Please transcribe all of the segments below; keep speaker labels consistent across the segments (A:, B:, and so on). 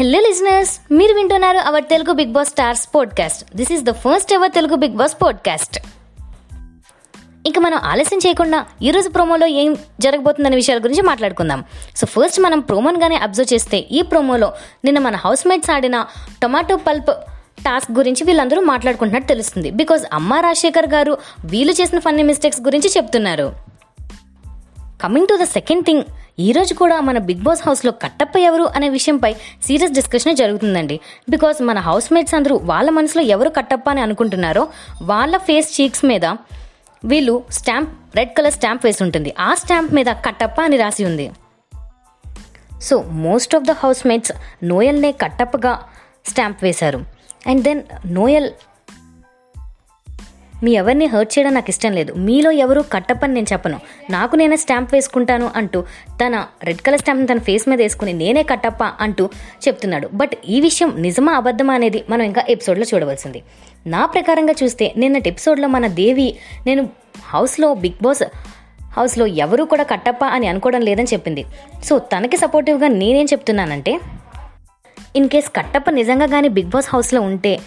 A: Hello listeners మీరు వింటున్నారు our Telugu big boss stars podcast this is the first ever Telugu big boss podcast ఇక మనం ఆలస్యం చేయకుండా ఈరోజు ప్రోమోలో ఏం జరగబోతుందనే విషయాల గురించి మాట్లాడుకుందాం. సో ఫస్ట్ మనం ప్రోమోన్గానే అబ్జర్వ్ చేస్తే ఈ ప్రోమోలో నిన్న మన హౌస్ మేట్స్ ఆడిన టొమాటో పల్ప్ టాస్క్ గురించి వీళ్ళందరూ మాట్లాడుకుంటున్నట్టు తెలుస్తుంది. బికాజ్ అమ్మ రాజశేఖర్ గారు వీళ్ళు చేసిన ఫన్నీ మిస్టేక్స్ గురించి చెప్తున్నారు. Coming to the second thing ఈరోజు కూడా మన బిగ్ బాస్ హౌస్లో కట్టప్ప ఎవరు అనే విషయంపై సీరియస్ డిస్కషన్ జరుగుతుందండి. బికాస్ మన హౌస్ మేట్స్ అందరూ వాళ్ళ మనసులో ఎవరు కట్టప్ప అని అనుకుంటున్నారో వాళ్ళ ఫేస్ చీక్స్ మీద వీళ్ళు స్టాంప్ రెడ్ కలర్ స్టాంప్ వేసి ఉంటుంది. ఆ స్టాంప్ మీద కట్టప్ప అని రాసి ఉంది. So most of the house mates నోయల్నే కట్టప్పగా స్టాంప్ వేశారు. అండ్ దెన్ నోయల్ మీ ఎవరిని హర్ట్ చేయడం నాకు ఇష్టం లేదు. మీలో ఎవరు కట్టపని నేను చెప్పను. నాకు నేనే స్టాంప్ వేసుకుంటాను అంటూ తన రెడ్ కలర్ స్టాంప్ని తన ఫేస్ మీద వేసుకుని నేనే కట్టప్ప అంటూ చెప్తున్నాడు. బట్ ఈ విషయం నిజమా అబద్ధమా అనేది మనం ఇంకా ఎపిసోడ్లో చూడవలసింది. నా ప్రకారంగా చూస్తే నిన్నటి ఎపిసోడ్లో మన దేవి నేను హౌస్లో బిగ్ బాస్ హౌస్లో ఎవరు కూడా కట్టప్ప అని అనుకోవడం లేదని చెప్పింది. సో తనకి సపోర్టివ్గా నేనేం చెప్తున్నానంటే ఇన్ కేస్ కట్టప్ప నిజంగా కానీ బిగ్ బాస్ హౌస్లో ఉంటే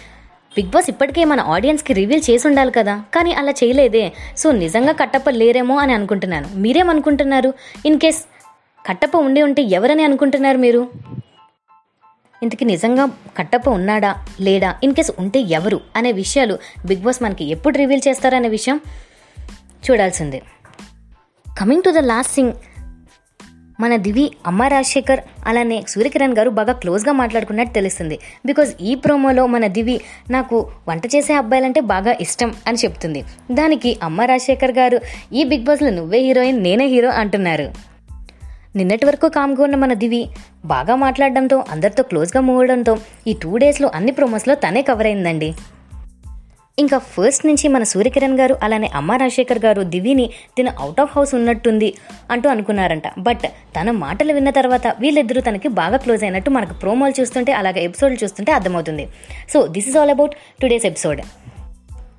A: బిగ్ బాస్ ఇప్పటికే మన ఆడియన్స్కి రివీల్ చేసి ఉండాలి కదా. కానీ అలా చేయలేదే. సో నిజంగా కట్టప్ప లేరేమో అని అనుకుంటున్నాను. మీరేమనుకుంటున్నారు? ఇన్ కేస్ కట్టప్ప ఉండి ఉంటే ఎవరని అనుకుంటున్నారు మీరు? ఇంతకి నిజంగా కట్టప్ప ఉన్నాడా? లేడా? ఇన్ కేస్ ఉంటే ఎవరు? అనే విషయాలు బిగ్ బాస్ మనకి ఎప్పుడు రివీల్ చేస్తారనే విషయం చూడాల్సిందే. Coming to the last thing మన దివి అమ్మ రాజశేఖర్ అలానే సూర్యకిరణ్ గారు బాగా క్లోజ్గా మాట్లాడుకున్నట్టు తెలుస్తుంది. బికాజ్ ఈ ప్రోమోలో మన దివి నాకు వంట చేసే అబ్బాయిలంటే బాగా ఇష్టం అని చెప్తుంది. దానికి అమ్మ రాజశేఖర్ గారు ఈ బిగ్ బాస్లో నువ్వే హీరోయిన్ నేనే హీరో అంటున్నారు. నిన్నటి వరకు కామ్గా ఉన్న మన దివి బాగా మాట్లాడడంతో అందరితో క్లోజ్గా మూవడంతో ఈ టూ డేస్లో అన్ని ప్రోమోస్లో తనే కవర్ అయిందండి. ఇంకా ఫస్ట్ నుంచి మన సూర్యకిరణ్ గారు అలానే అమ్మ రాజశేఖర్ గారు దివిని తిన అవుట్ ఆఫ్ హౌస్ ఉన్నట్టుంది అంటూ అనుకున్నారంట. బట్ తన మాటలు విన్న తర్వాత వీళ్ళిద్దరూ తనకి బాగా క్లోజ్ అయినట్టు మనకు ప్రోమోలు చూస్తుంటే అలాగే ఎపిసోడ్లు చూస్తుంటే అర్థమవుతుంది. So this is all about today's episode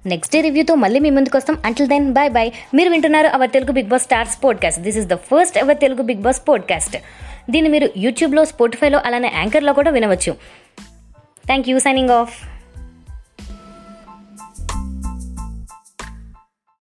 A: next day రివ్యూతో మళ్ళీ మీ ముందుకు వస్తాం. అంటిల్ దెన్ బాయ్ బాయ్ మీరు వింటున్నారు our Telugu big boss stars podcast this is the first ever Telugu big boss podcast దీన్ని మీరు యూట్యూబ్లో స్పోటిఫైలో అలానే యాంకర్లో కూడా వినవచ్చు. Thank you signing off